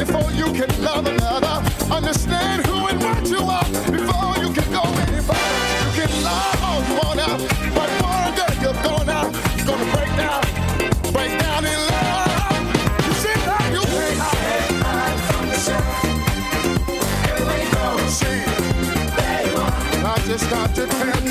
before you can love another. Understand who and what you are before you can go any further. You can love all you wanna, but one day you're gonna, gonna break down, break down in love. You see that you can't hide from yourself. See, I just got to tell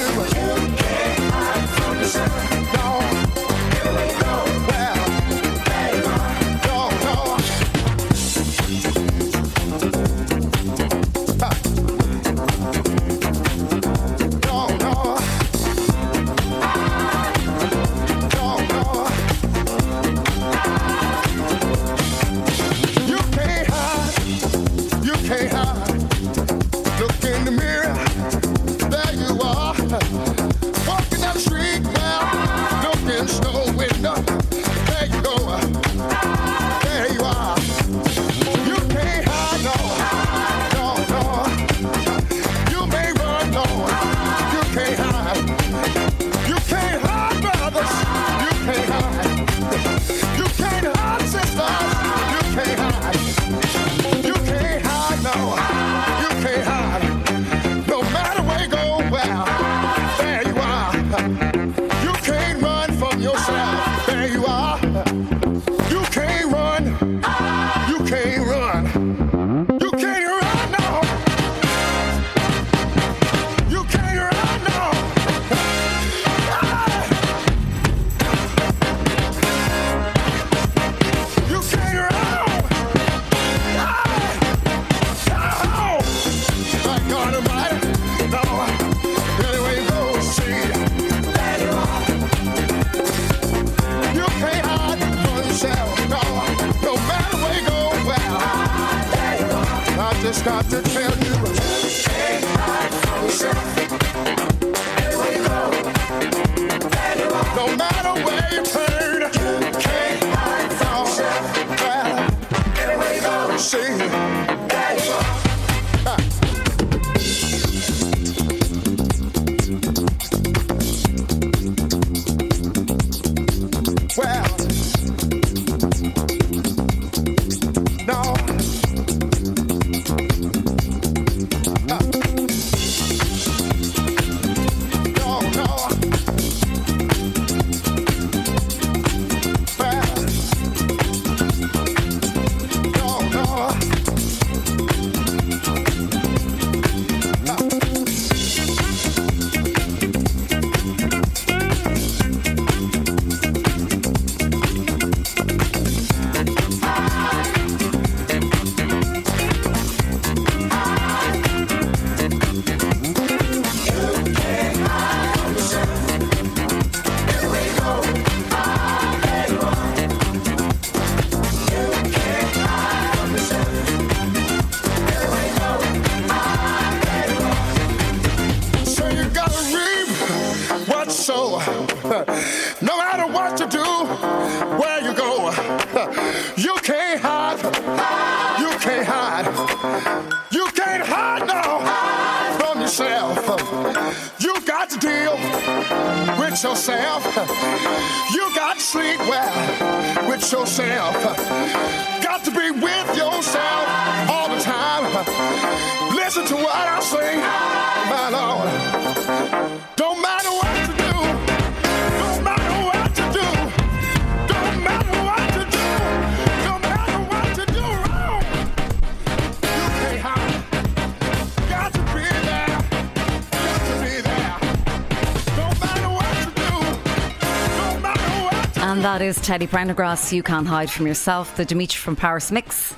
And that is Teddy Pendergrass, You Can't Hide From Yourself, the Dimitri from Paris mix.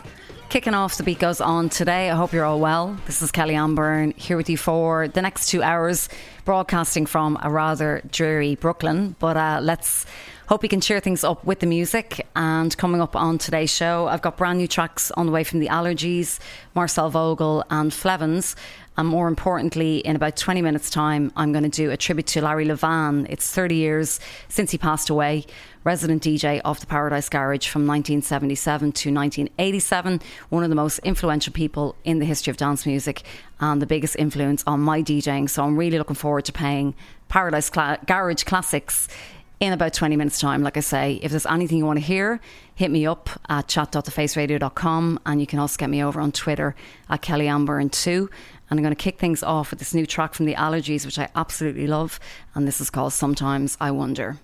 Kicking off, the beat goes on today. I hope you're all well. This is Kelly-Anne Byrne here with you for the next two hours, broadcasting from a rather dreary Brooklyn. But uh, let's hope we can cheer things up with the music. And coming up on today's show, I've got brand new tracks on the way from the Allergies, Marcel Vogel, and Flevans. And more importantly, in about 20 minutes' time, I'm going to do a tribute to Larry Levan. It's 30 years since he passed away. Resident DJ of the Paradise Garage from 1977 to 1987. One of the most influential people in the history of dance music and the biggest influence on my DJing. So I'm really looking forward to playing Paradise Cla- Garage classics in about 20 minutes' time. Like I say, if there's anything you want to hear, hit me up at chat.thefaceradio.com and you can also get me over on Twitter at Kelly Anne Byrne 2. And I'm going to kick things off with this new track from the Allergies, which I absolutely love. And this is called Sometimes I Wonder.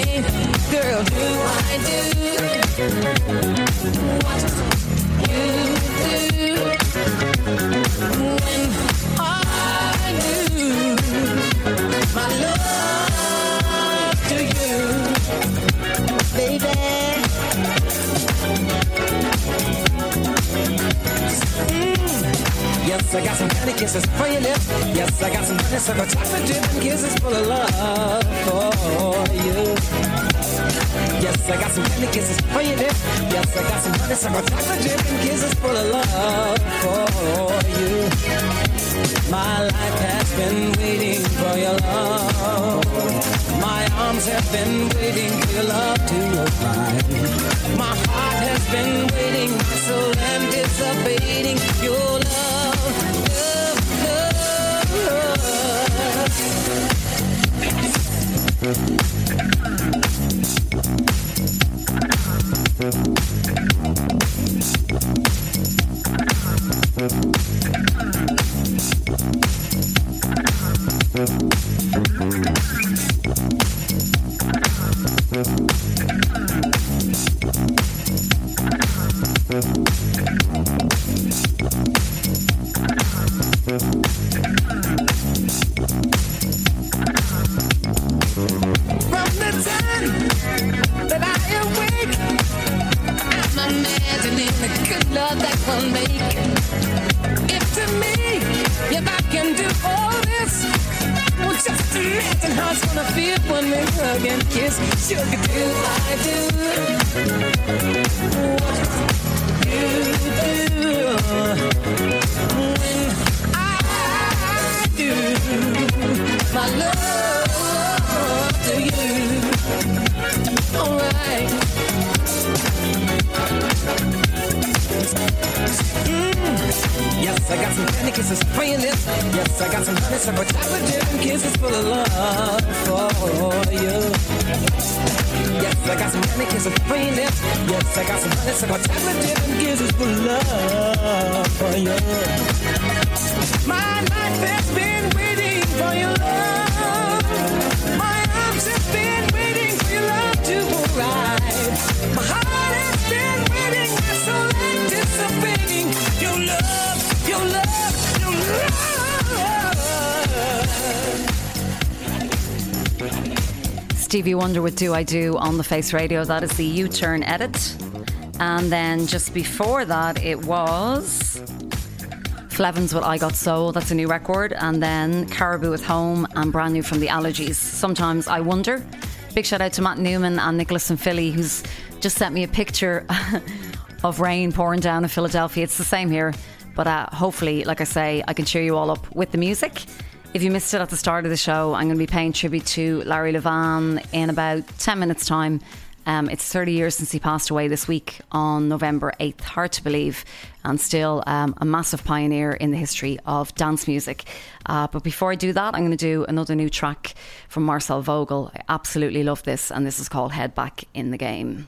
Girl, do I do? What Yes, I got some candy kisses for your lips. Yes, I got some honeysuckle chocolate dip and kisses full of love for you. Yes, I got some candy kisses for your lips. Yes, I got some honeysuckle chocolate dip and kisses full of love for you. My life has been waiting for your love. My arms have been waiting for your love to arrive. My heart has been waiting, my soul anticipating your love, From Do I Do on the Face Radio. That is the U Turn edit. And then just before that, it was Flevans with I Got Soul. That's a new record. And then Caribou with Home and brand new from the Allergies. Sometimes I wonder. Big shout out to Matt Newman and Nicholas and Philly, who's just sent me a picture of rain pouring down in Philadelphia. It's the same here. But uh, hopefully, like I say, I can cheer you all up with the music. If you missed it at the start of the show, I'm going to be paying tribute to Larry Levan in about 10 minutes' time. Um, it's 30 years since he passed away this week on November 8th, hard to believe, and still um, a massive pioneer in the history of dance music. Uh, but before I do that, I'm going to do another new track from Marcel Vogel. I absolutely love this, and this is called Head Back in the Game.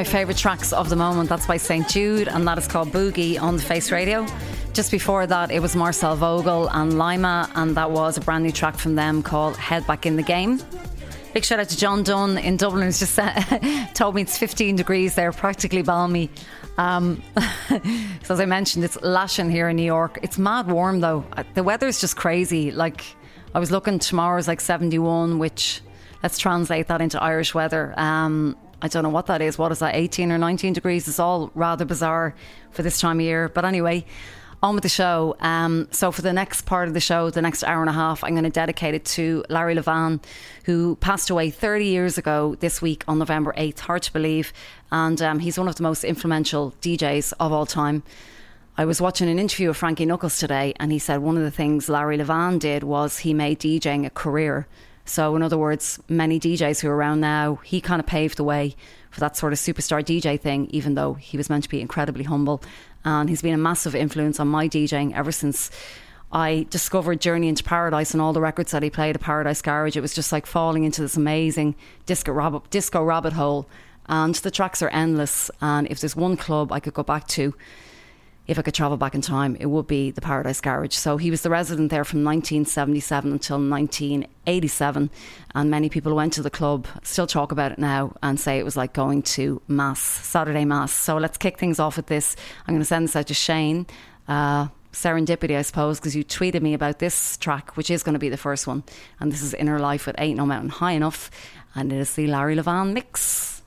My favourite tracks of the moment, that's by St. Jude, and that is called Boogie on the Face Radio. Just before that, it was Marcel Vogel and Lima, and that was a brand new track from them called Head Back in the Game. Big shout out to John Dunn in Dublin, who's just told me it's 15 degrees there, practically balmy. Um, so, as I mentioned, it's lashing here in New York. It's mad warm though. Uh, The weather's just crazy. Like, I was looking, tomorrow's like 71, which let's translate that into Irish weather. Um, I don't know what that is. What is that, 18 or 19 degrees? It's all rather bizarre for this time of year. But anyway, on with the show. Um, so, for the next part of the show, the next hour and a half, I'm going to dedicate it to Larry Levan, who passed away 30 years ago this week on November 8th. Hard to believe. And um, he's one of the most influential DJs of all time. I was watching an interview with Frankie Knuckles today, and he said one of the things Larry Levan did was he made DJing a career. So, in other words, many DJs who are around now, he kind of paved the way for that sort of superstar DJ thing, even though he was meant to be incredibly humble. And he's been a massive influence on my DJing ever since I discovered Journey into Paradise and all the records that he played at Paradise Garage. It was just like falling into this amazing disco rabbit, disco rabbit hole. And the tracks are endless. And if there's one club I could go back to, if I could travel back in time, it would be the Paradise Garage. So he was the resident there from 1977 until 1987. And many people went to the club still talk about it now and say it was like going to Mass, Saturday Mass. So let's kick things off with this. I'm going to send this out to Shane. Uh, serendipity, I suppose, because you tweeted me about this track, which is going to be the first one. And this is Inner Life with Ain't No Mountain High Enough. And it is the Larry Levan mix.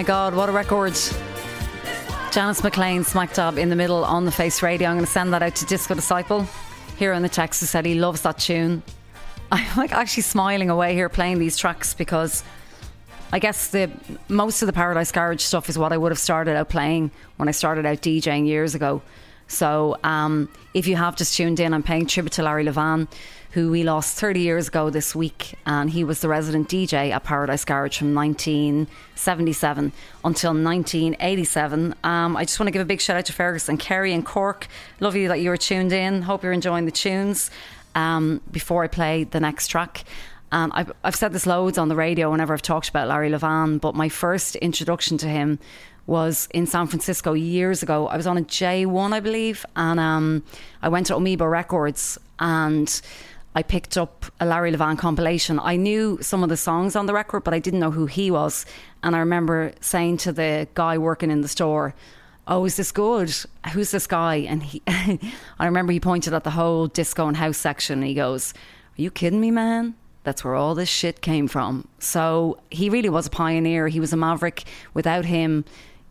My God, what a record. Janice McClain, smack dab in the middle on the face radio. I'm going to send that out to Disco Disciple here in the text who said he loves that tune. I'm like actually smiling away here playing these tracks because I guess the most of the Paradise Garage stuff is what I would have started out playing when I started out DJing years ago. So um, if you have just tuned in, I'm paying tribute to Larry Levan, who we lost 30 years ago this week, and he was the resident DJ at Paradise Garage from 1977 until 1987. Um, I just want to give a big shout out to Fergus and Kerry and Cork. Love you that you were tuned in. Hope you're enjoying the tunes. Um, before I play the next track. Um, I've, I've said this loads on the radio whenever I've talked about Larry Levan, but my first introduction to him was in San Francisco years ago. I was on a J1, I believe, and um, I went to Amoeba Records and I picked up a Larry Levan compilation. I knew some of the songs on the record, but I didn't know who he was. And I remember saying to the guy working in the store, Oh, is this good? Who's this guy? And he, I remember he pointed at the whole disco and house section. And he goes, Are you kidding me, man? That's where all this shit came from. So he really was a pioneer. He was a maverick. Without him,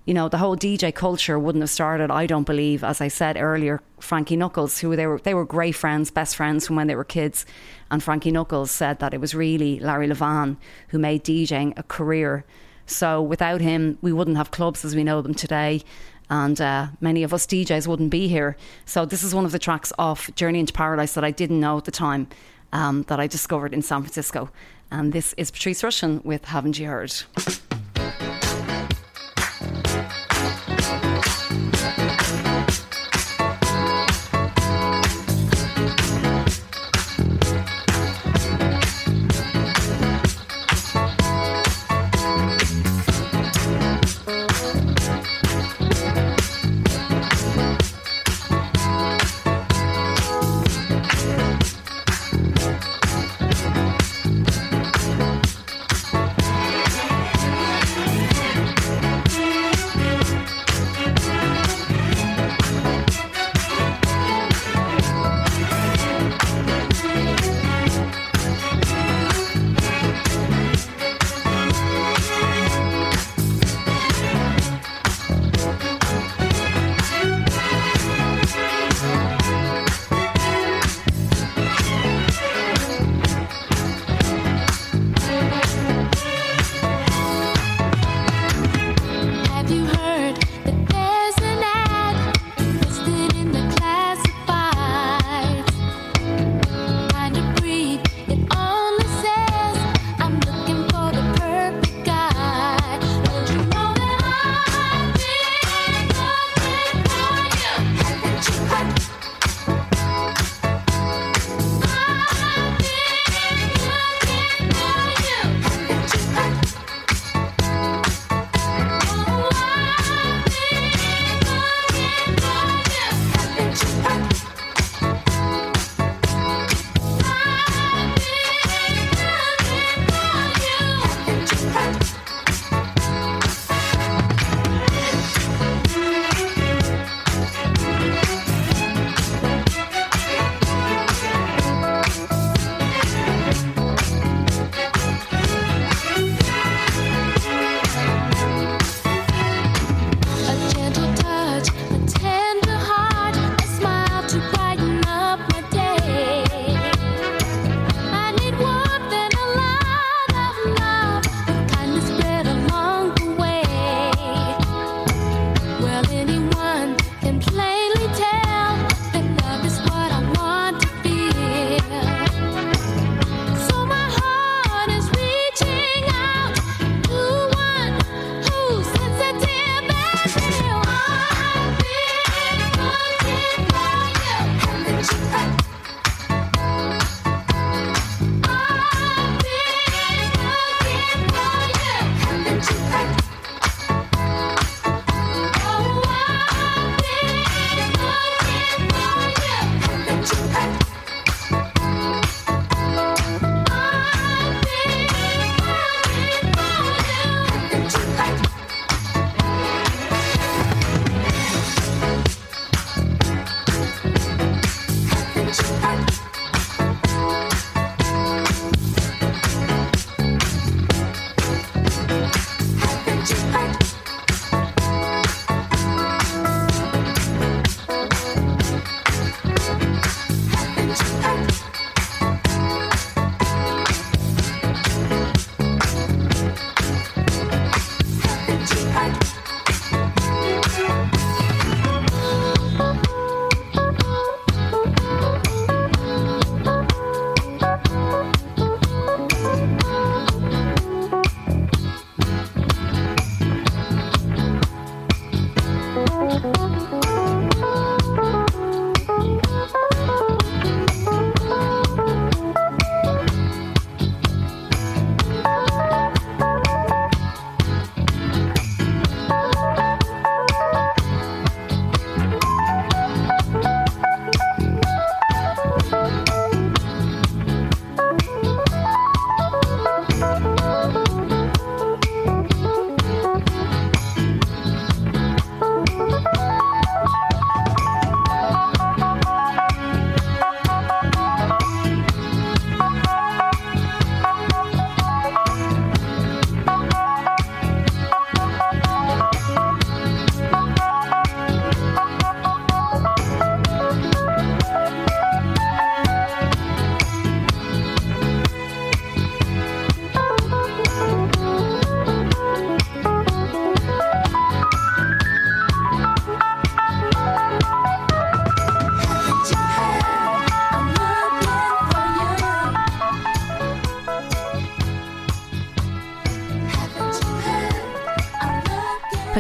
you know, the whole DJ culture wouldn't have started. I don't believe, as I said earlier, Frankie Knuckles, who they were, they were great friends, best friends from when they were kids. And Frankie Knuckles said that it was really Larry Levan who made DJing a career. So without him, we wouldn't have clubs as we know them today. And uh, many of us DJs wouldn't be here. So this is one of the tracks off Journey into Paradise that I didn't know at the time um, that I discovered in San Francisco. And this is Patrice Rushen with Haven't You Heard?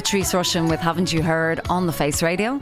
Patrice Rushen with Haven't You Heard on the Face Radio.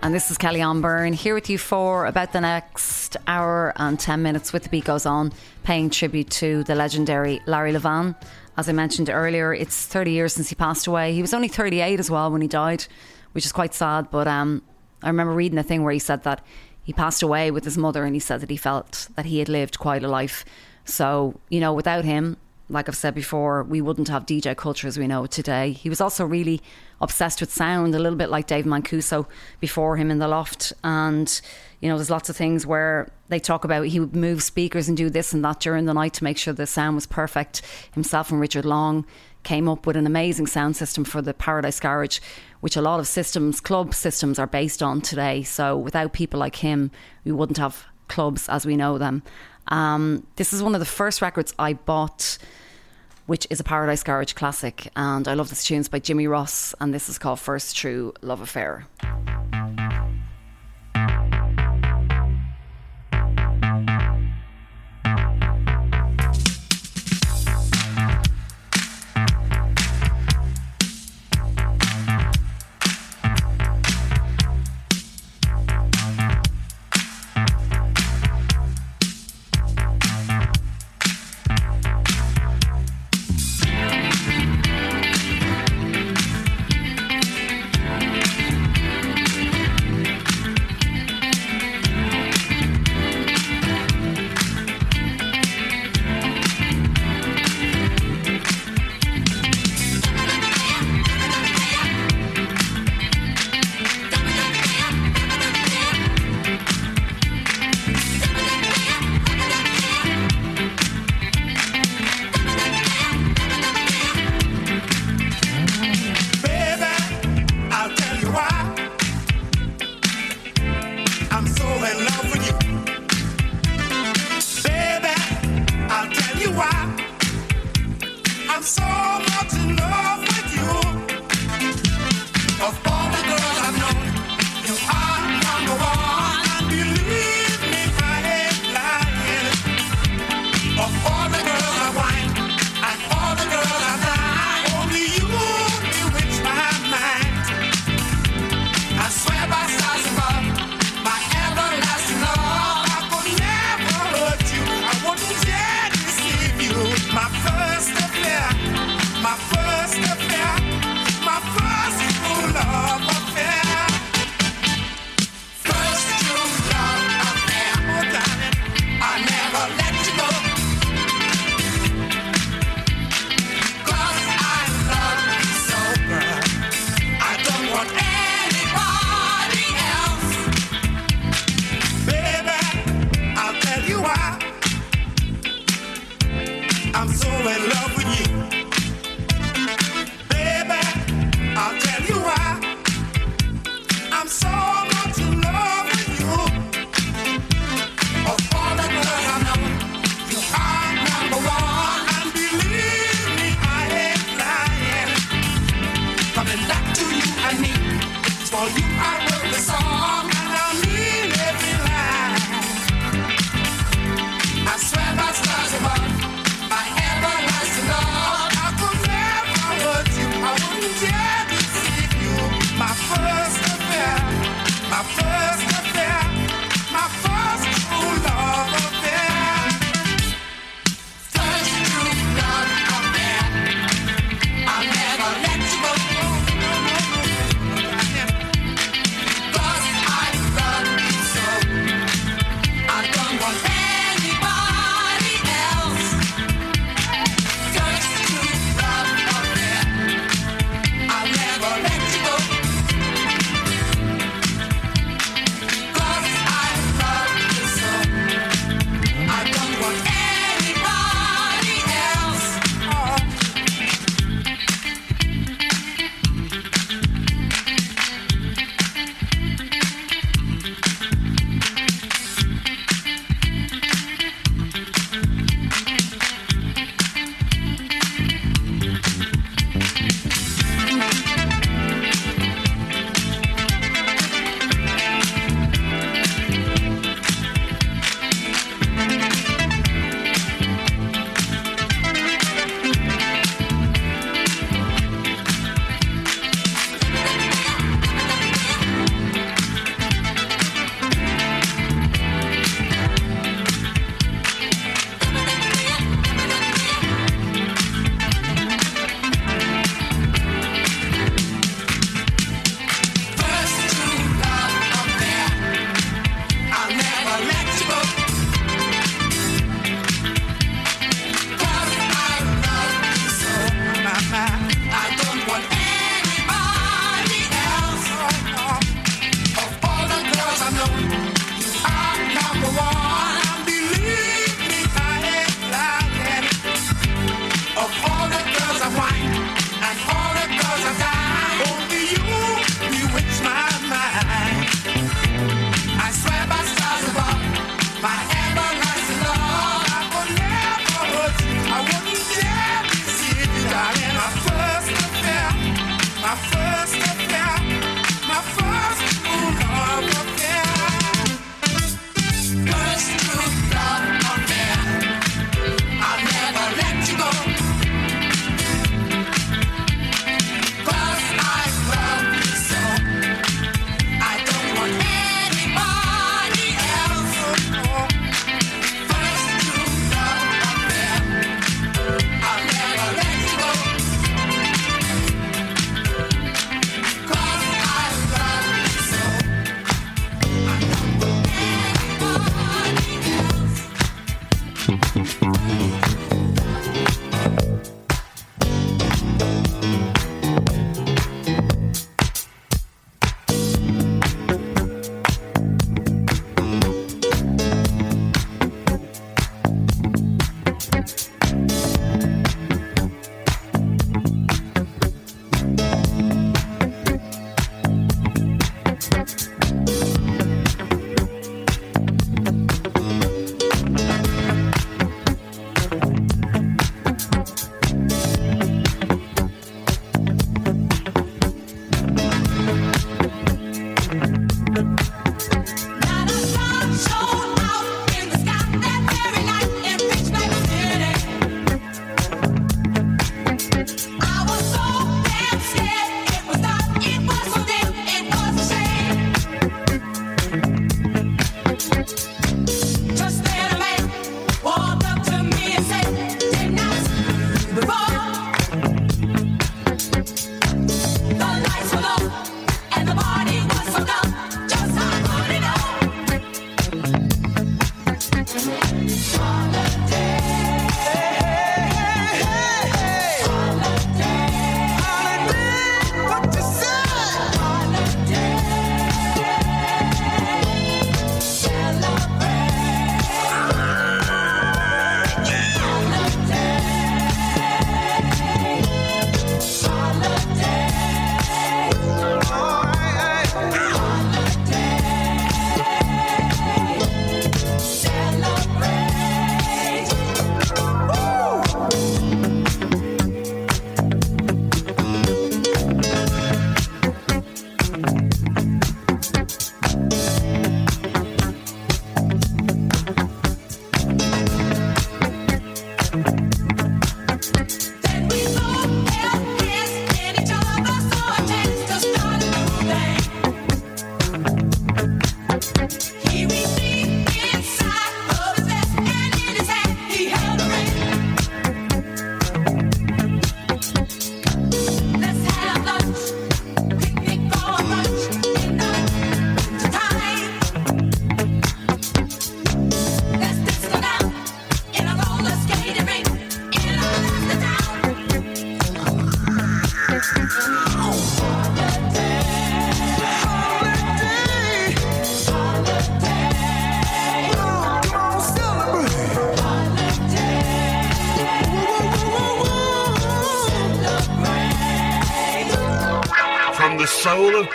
And this is Kelly-Anne Byrne here with you for about the next hour and 10 minutes with the beat goes on, paying tribute to the legendary Larry Levan. As I mentioned earlier, it's 30 years since he passed away. He was only 38 as well when he died, which is quite sad. But um, I remember reading a thing where he said that he passed away with his mother and he said that he felt that he had lived quite a life. So, you know, without him, like I've said before, we wouldn't have DJ culture as we know it today. He was also really obsessed with sound, a little bit like Dave Mancuso before him in the loft. And, you know, there's lots of things where they talk about he would move speakers and do this and that during the night to make sure the sound was perfect. Himself and Richard Long came up with an amazing sound system for the Paradise Garage, which a lot of systems, club systems, are based on today. So without people like him, we wouldn't have clubs as we know them. Um, this is one of the first records I bought, which is a Paradise Garage classic, and I love this tune. It's by Jimmy Ross, and this is called First True Love Affair.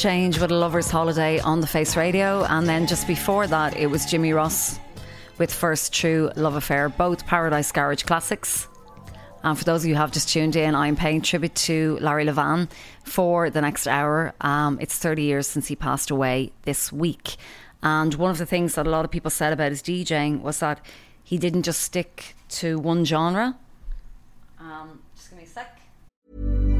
Change with a lover's holiday on the Face Radio, and then just before that, it was Jimmy Ross with First True Love Affair, both Paradise Garage classics. And for those of you who have just tuned in, I'm paying tribute to Larry Levan for the next hour. Um, it's 30 years since he passed away this week. And one of the things that a lot of people said about his DJing was that he didn't just stick to one genre. Um, just give me a sec.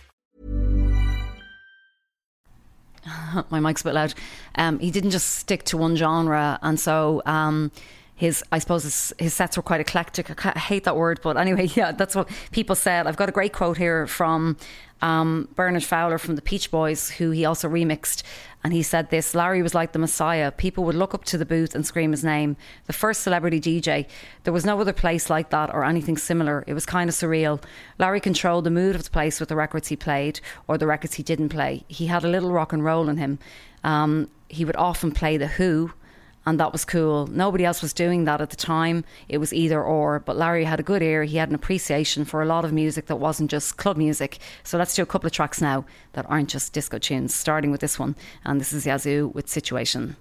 my mic's a bit loud. Um, he didn't just stick to one genre, and so um, his, I suppose, his, his sets were quite eclectic. I hate that word, but anyway, yeah, that's what people said. I've got a great quote here from um, Bernard Fowler from the Peech Boys, who he also remixed, and he said this: Larry was like the Messiah. People would look up to the booth and scream his name. The first celebrity DJ. There was no other place like that or anything similar. It was kind of surreal. Larry controlled the mood of the place with the records he played or the records he didn't play. He had a little rock and roll in him. Um, he would often play the Who, and that was cool. Nobody else was doing that at the time. It was either or. But Larry had a good ear. He had an appreciation for a lot of music that wasn't just club music. So let's do a couple of tracks now that aren't just disco tunes, starting with this one. And this is Yazoo with Situation.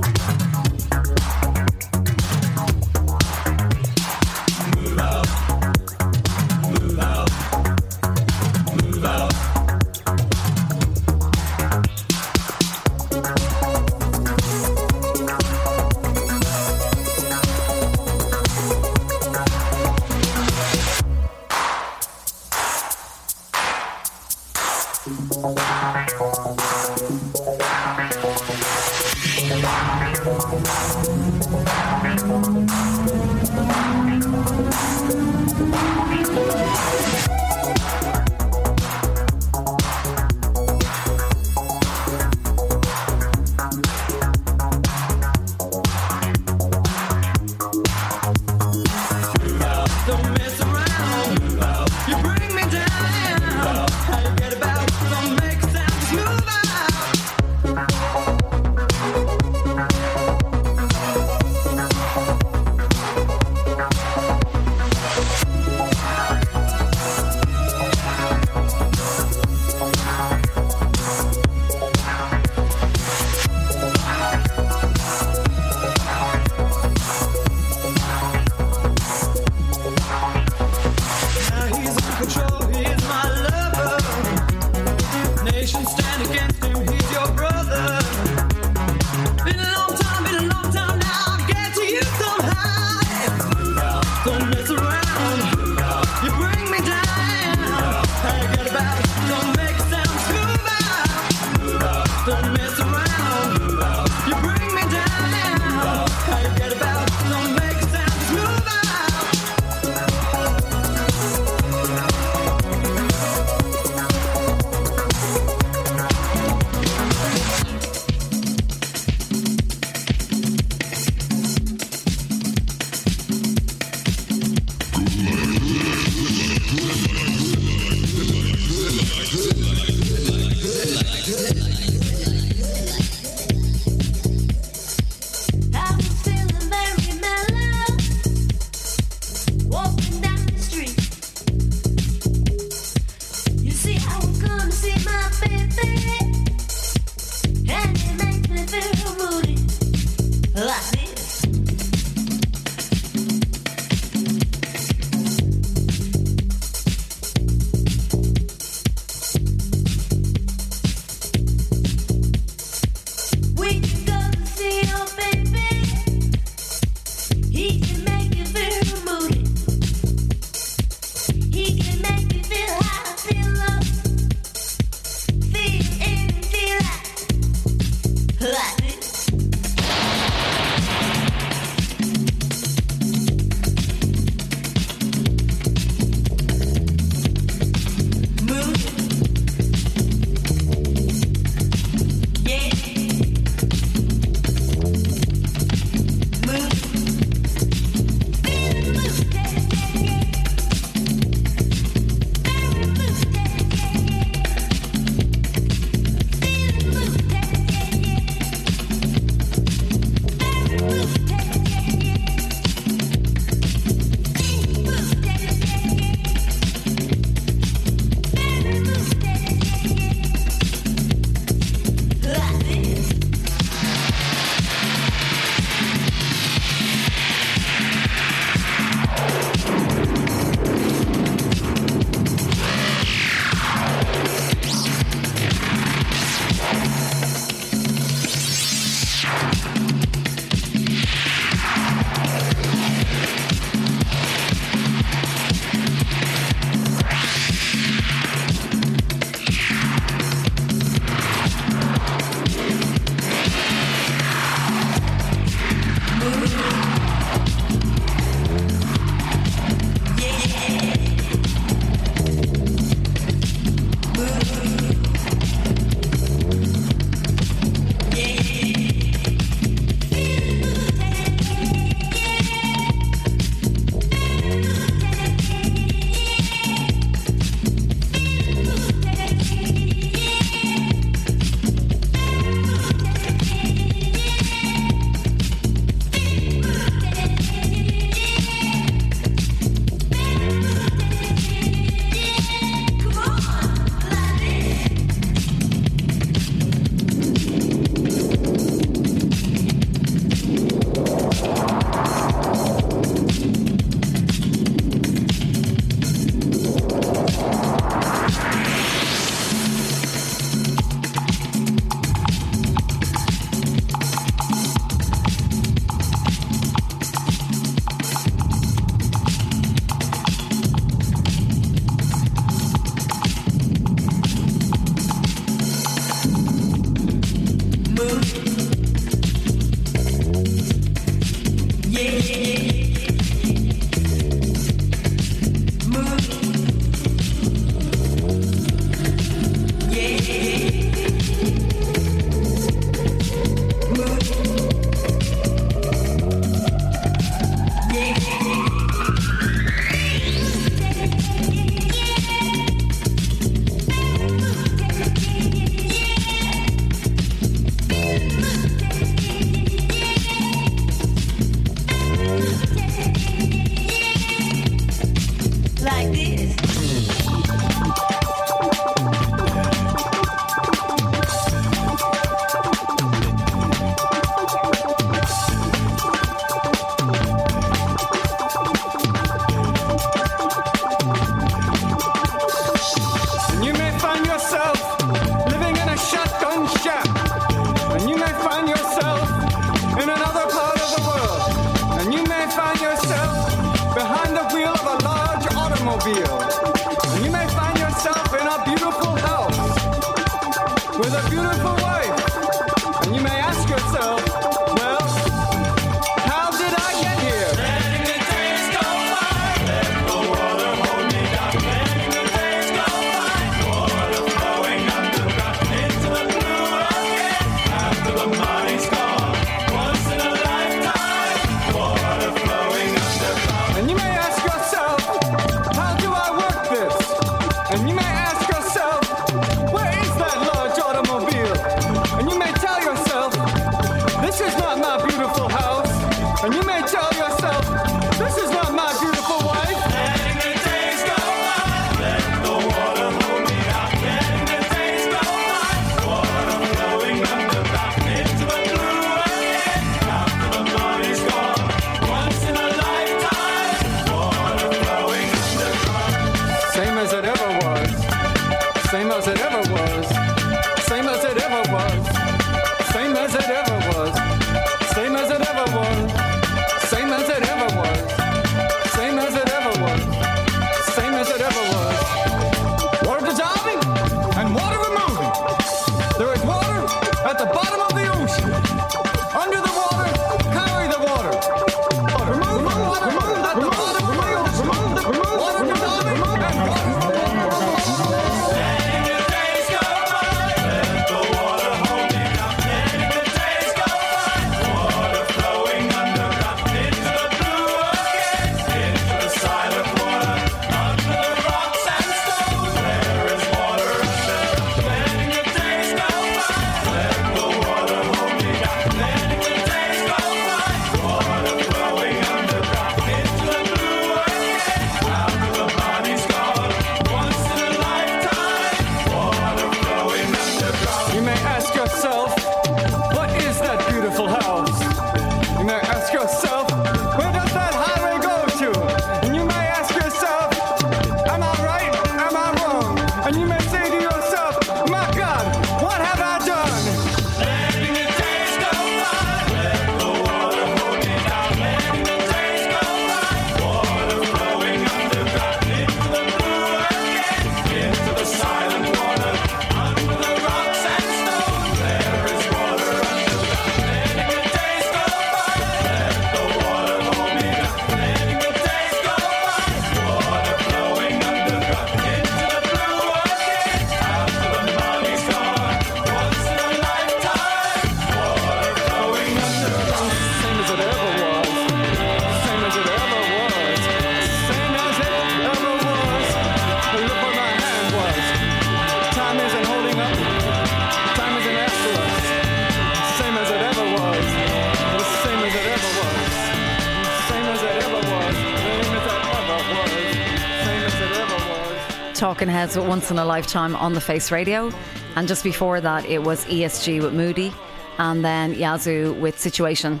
Heads with Once in a Lifetime on the Face Radio. And just before that, it was ESG with Moody and then Yazoo with Situation.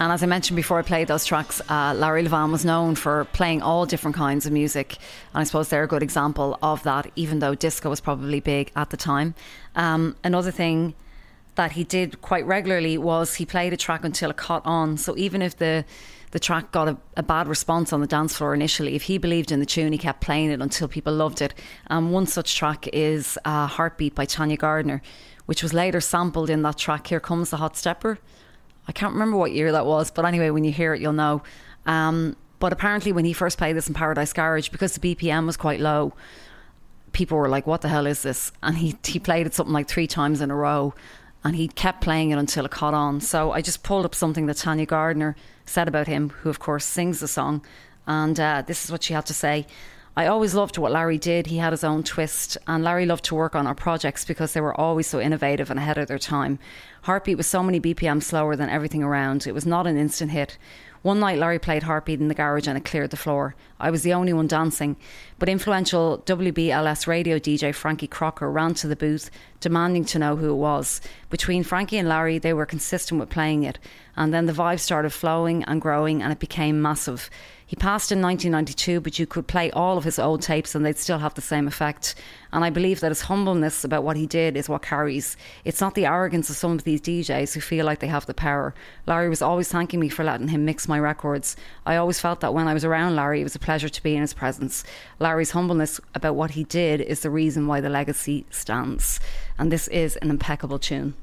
And as I mentioned before I played those tracks, uh, Larry Levan was known for playing all different kinds of music. And I suppose they're a good example of that, even though disco was probably big at the time. Um, another thing that he did quite regularly was he played a track until it caught on. So even if the the track got a, a bad response on the dance floor initially, if he believed in the tune, he kept playing it until people loved it. And one such track is uh, "Heartbeat" by Taana Gardner, which was later sampled in that track "Here Comes the Hot Stepper." I can't remember what year that was, but anyway, when you hear it, you'll know. Um, but apparently, when he first played this in Paradise Garage, because the BPM was quite low, people were like, "What the hell is this?" And he he played it something like three times in a row, and he kept playing it until it caught on. So I just pulled up something that Taana Gardner said about him, who of course sings the song, and uh, this is what she had to say. I always loved what Larry did. He had his own twist, and Larry loved to work on our projects because they were always so innovative and ahead of their time. Heartbeat was so many BPM slower than everything around. It was not an instant hit. One night, Larry played Heartbeat in the garage and it cleared the floor. I was the only one dancing, but influential WBLS radio DJ Frankie Crocker ran to the booth, demanding to know who it was. Between Frankie and Larry, they were consistent with playing it, and then the vibe started flowing and growing, and it became massive. He passed in 1992, but you could play all of his old tapes and they'd still have the same effect. And I believe that his humbleness about what he did is what carries. It's not the arrogance of some of these DJs who feel like they have the power. Larry was always thanking me for letting him mix my records. I always felt that when I was around Larry, it was a pleasure to be in his presence. Larry's humbleness about what he did is the reason why the legacy stands. And this is an impeccable tune.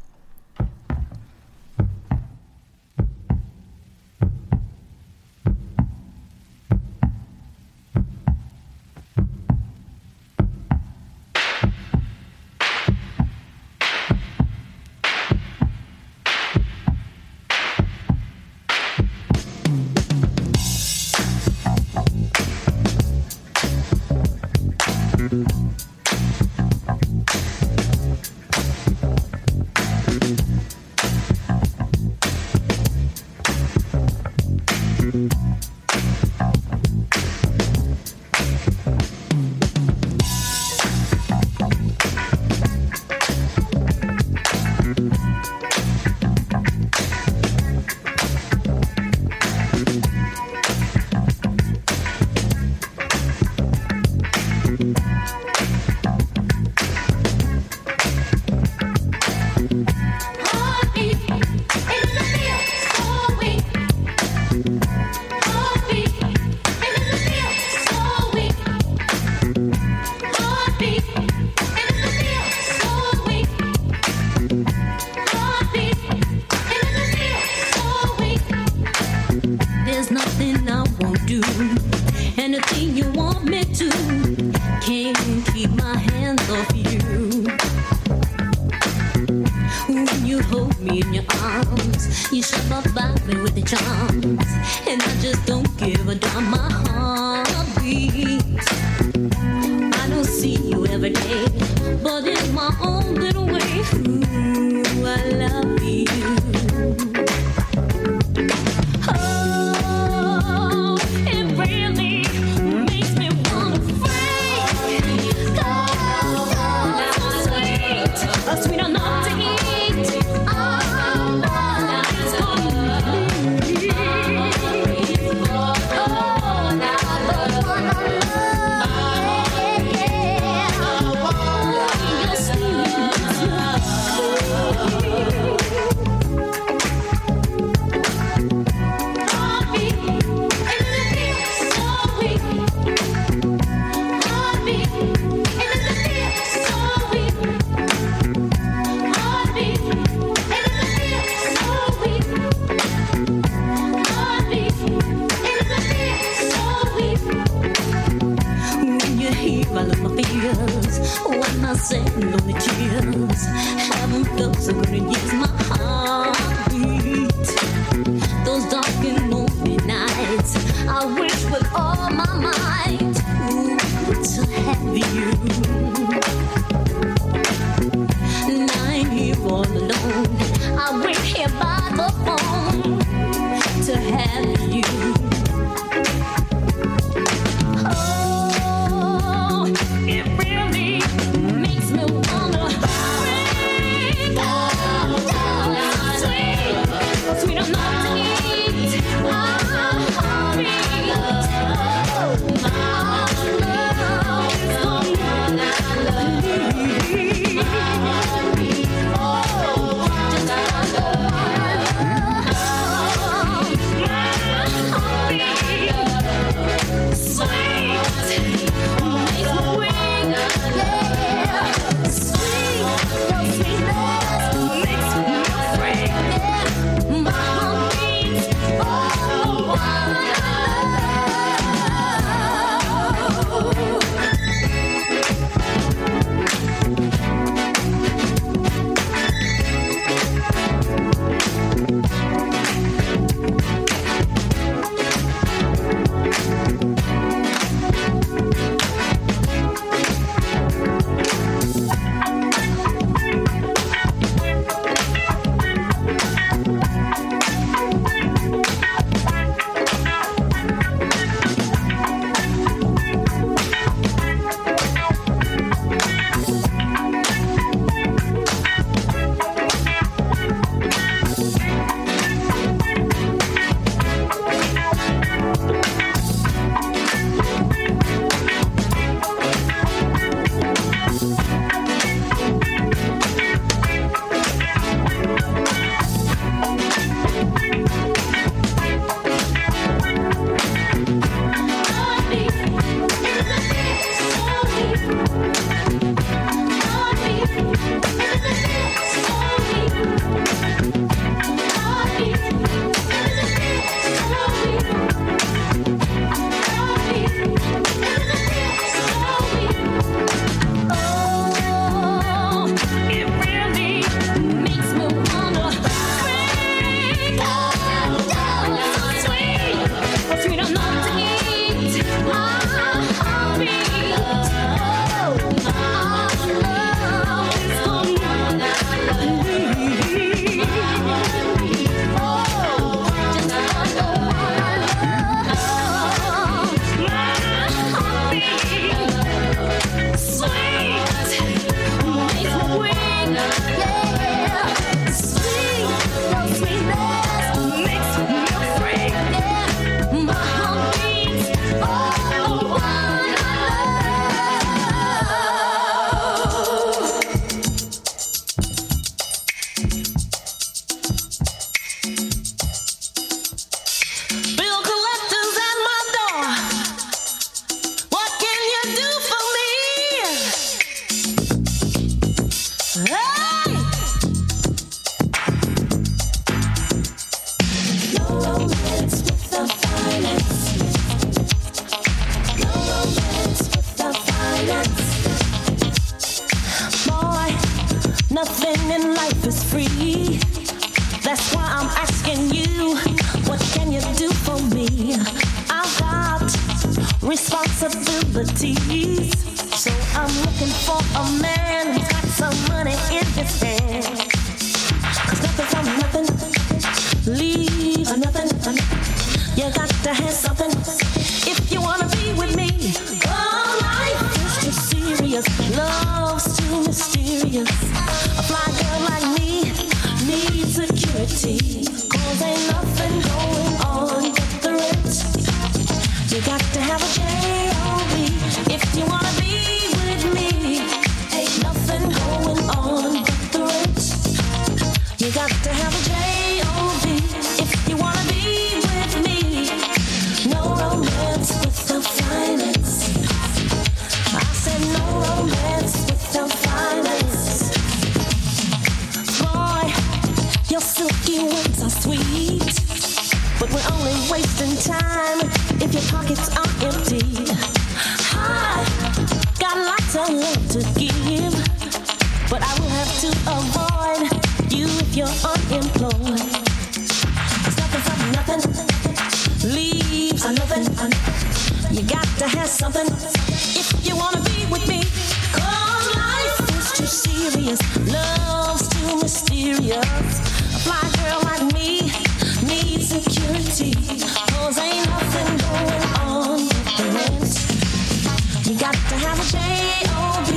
have a J-O-B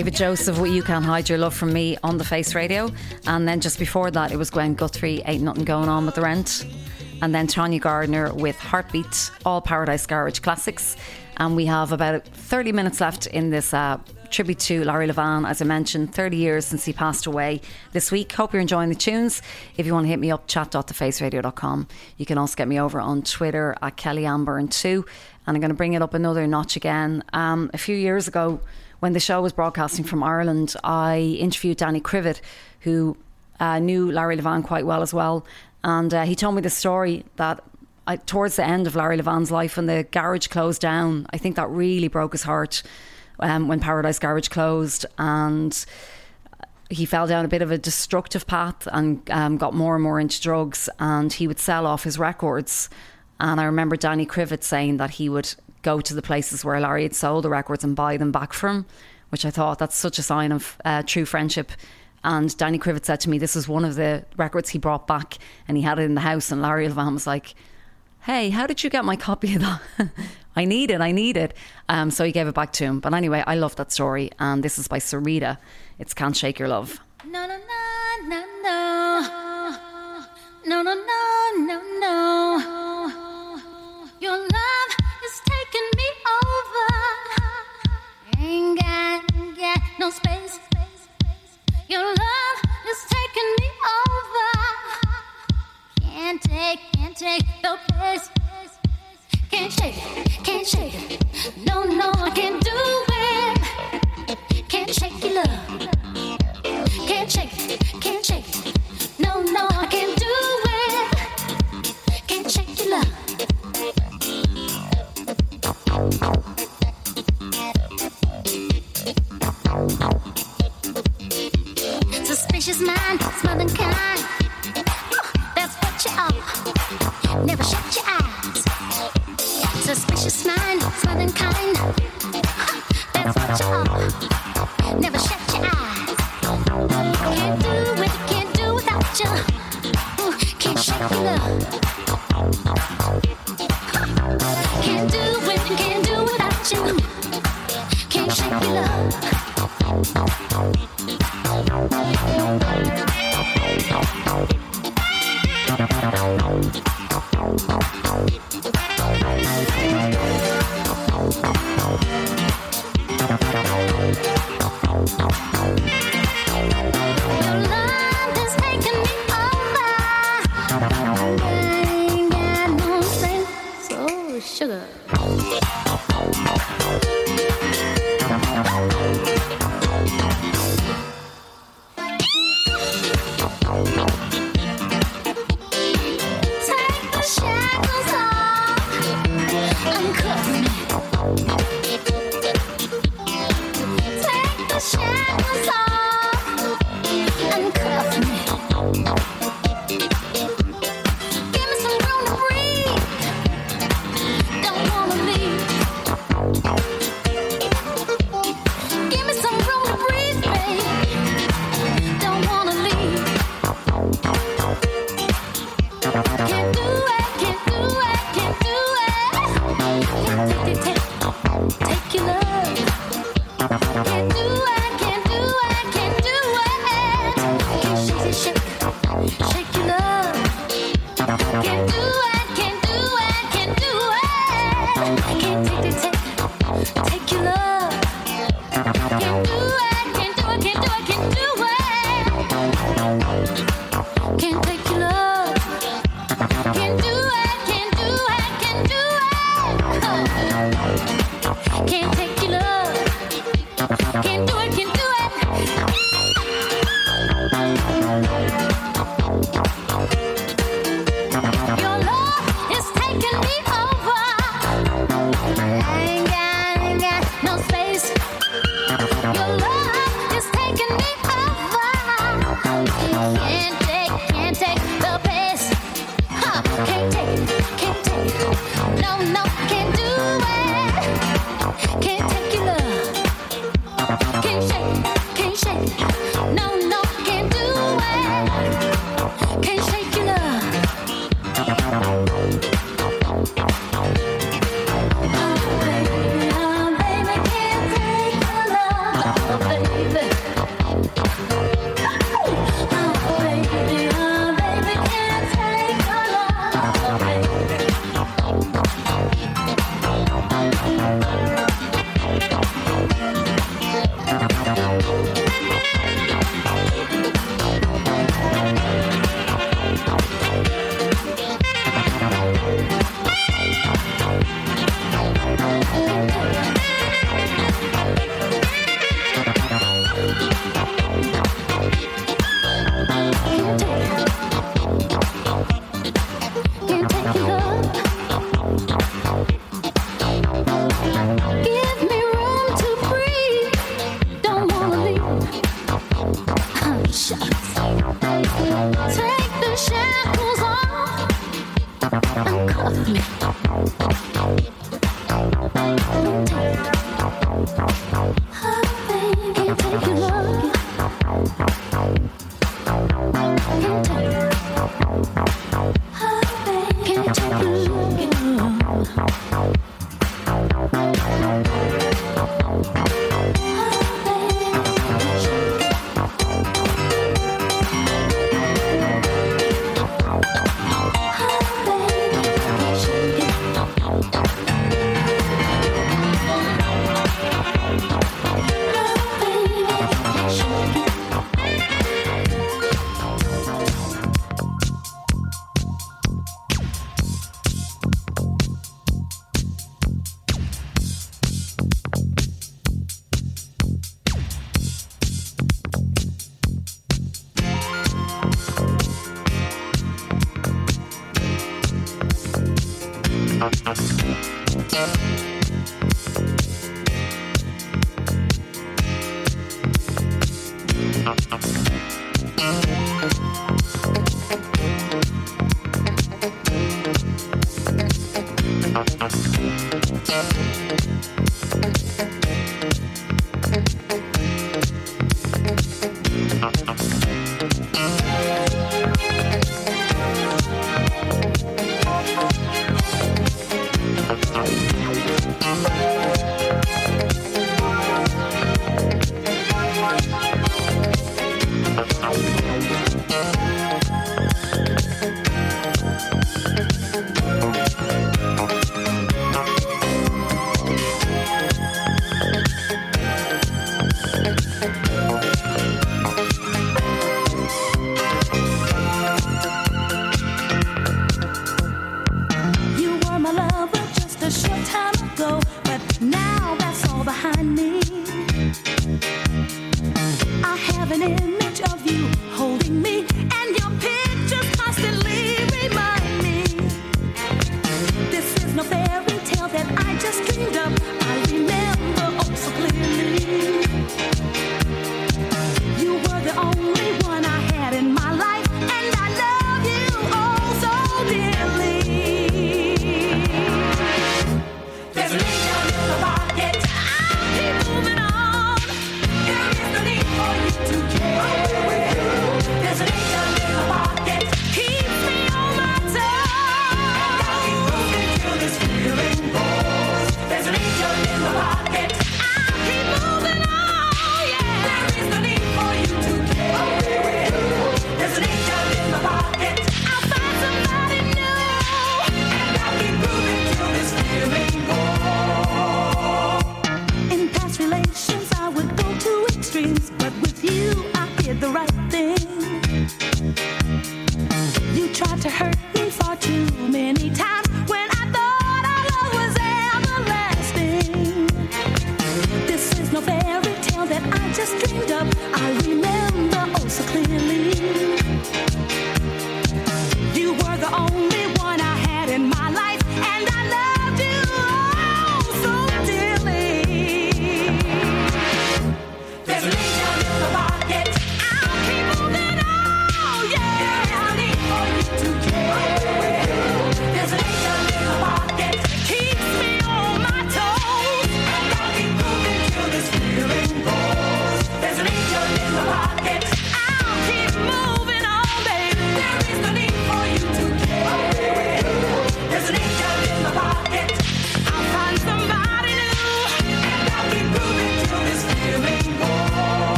David Joseph with You Can't Hide Your Love From Me on the Face Radio. And then just before that, it was Gwen Guthrie, Ain't Nothing Going On with the Rent. And then Taana Gardner with Heartbeat, all Paradise Garage classics. And we have about 30 minutes left in this uh, tribute to Larry Levan. As I mentioned, 30 years since he passed away this week. Hope you're enjoying the tunes. If you want to hit me up, chat.thefaceradio.com. You can also get me over on Twitter at Kelly Anne Byrne 2 And I'm going to bring it up another notch again. Um, a few years ago, when the show was broadcasting from Ireland, I interviewed Danny Krivit, who uh, knew Larry Levan quite well as well. And uh, he told me the story that I, towards the end of Larry Levan's life, when the garage closed down, I think that really broke his heart um, when Paradise Garage closed. And he fell down a bit of a destructive path and um, got more and more into drugs. And he would sell off his records. And I remember Danny Krivit saying that he would go to the places where Larry had sold the records and buy them back from which I thought that's such a sign of uh, true friendship. And Danny Krivit said to me, This was one of the records he brought back and he had it in the house. And Larry Levan was like, Hey, how did you get my copy of that? I need it, I need it. Um, so he gave it back to him. But anyway, I love that story. And this is by Syreeta. It's Can't Shake Your Love. No, no, no, no, no. No, no, no, no, no. Your love Ain't got, got no space. Your love is taking me over. Can't take, can't take the place. Can't shake can't shake. No, no, I can't do it. Can't shake your love. Can't shake can't shake. No, no, I can't do it. Can't shake your love. Suspicious mind, smothering kind. That's what you are. Never shut your eyes. Suspicious mind, smothering kind. That's what you are. Never shut your eyes. Can't do can't do without you. Can't shake your love.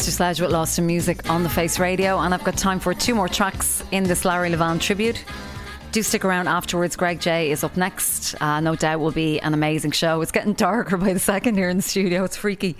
Sister Sledge with Lost in Music on the Face Radio, and I've got time for two more tracks in this Larry Levan tribute. Do stick around afterwards. Greg J is up next. Uh, no doubt will be an amazing show. It's getting darker by the second here in the studio. It's freaky.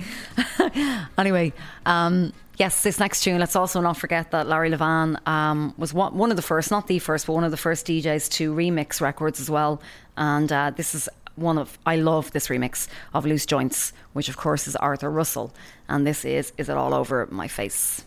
anyway, um, yes, this next tune. Let's also not forget that Larry Levan um, was one, one of the first, not the first, but one of the first DJs to remix records as well. And uh, this is one of I love this remix of Loose Joints, which of course is Arthur Russell, and this is Is It All Over My Face.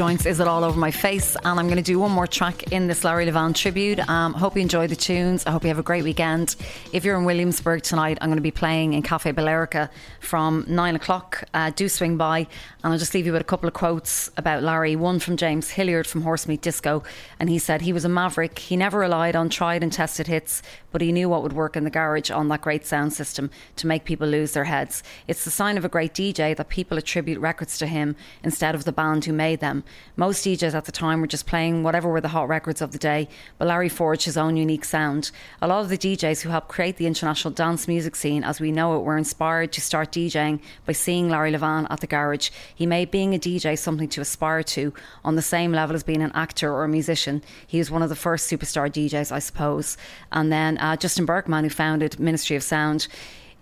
Joints is it all over my face, and I'm going to do one more track in this Larry Levan tribute. Um, hope you enjoy the tunes. I hope you have a great weekend. If you're in Williamsburg tonight, I'm going to be playing in Cafe Bellerica from nine o'clock. Uh, do swing by, and I'll just leave you with a couple of quotes about Larry. One from James Hillard from Horsemeat Disco, and he said he was a maverick. He never relied on tried and tested hits, but he knew what would work in the garage on that great sound system to make people lose their heads. It's the sign of a great DJ that people attribute records to him instead of the band who made them. Most DJs at the time were just playing whatever were the hot records of the day, but Larry forged his own unique sound. A lot of the DJs who helped create the international dance music scene as we know it were inspired to start DJing by seeing Larry Levan at the garage. He made being a DJ something to aspire to on the same level as being an actor or a musician. He was one of the first superstar DJs, I suppose. And then uh, Justin Berkmann, who founded Ministry of Sound.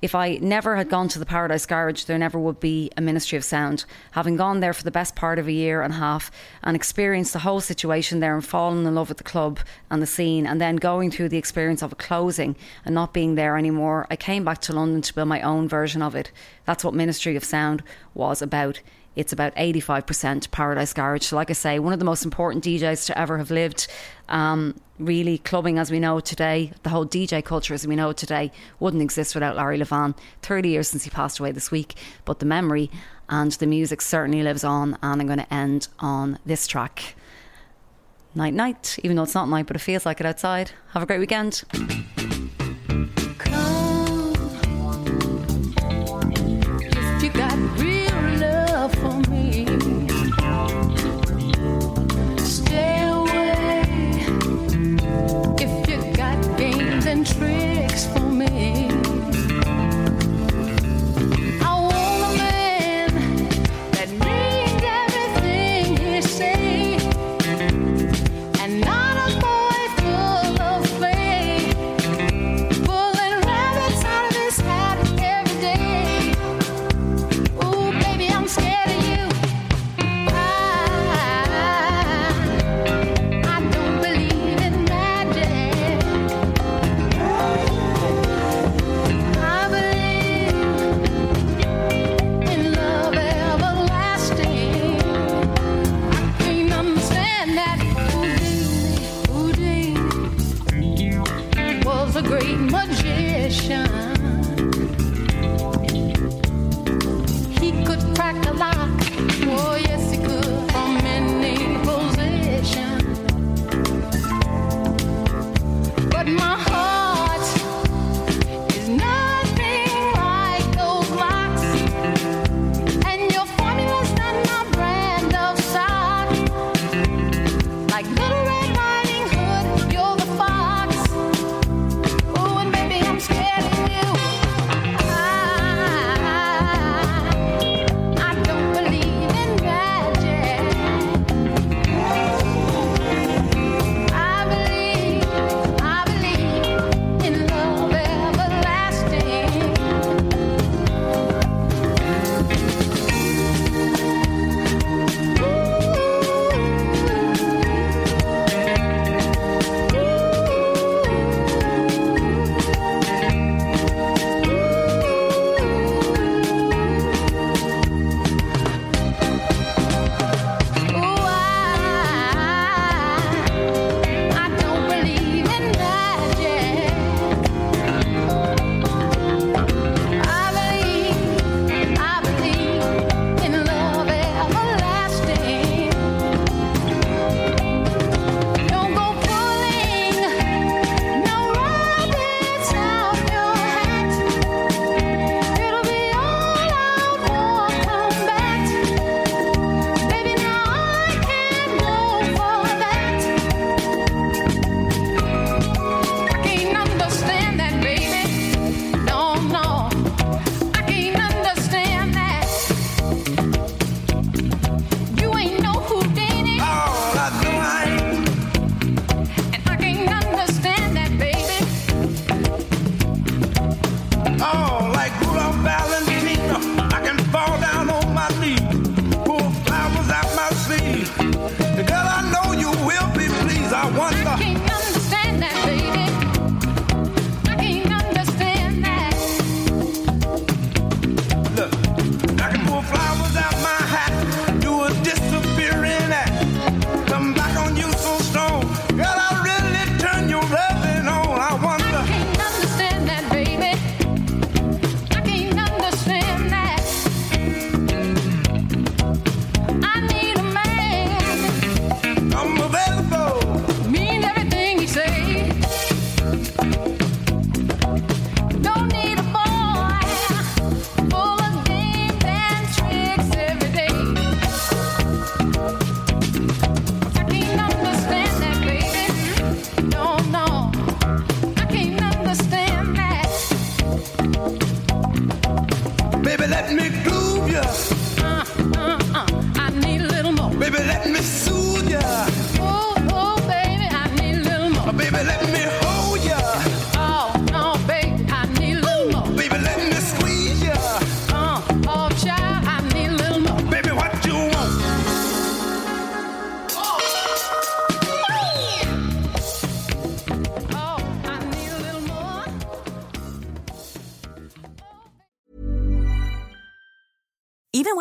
If I never had gone to the Paradise Garage, there never would be a Ministry of Sound. Having gone there for the best part of a year and a half and experienced the whole situation there and fallen in love with the club and the scene, and then going through the experience of a closing and not being there anymore, I came back to London to build my own version of it. That's what Ministry of Sound was about. It's about 85% Paradise Garage. So, like I say, one of the most important DJs to ever have lived. Um, really, clubbing as we know today, the whole DJ culture as we know today, wouldn't exist without Larry Levan. 30 years since he passed away this week, but the memory and the music certainly lives on. And I'm going to end on this track. Night, night, even though it's not night, but it feels like it outside. Have a great weekend. The alive.